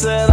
said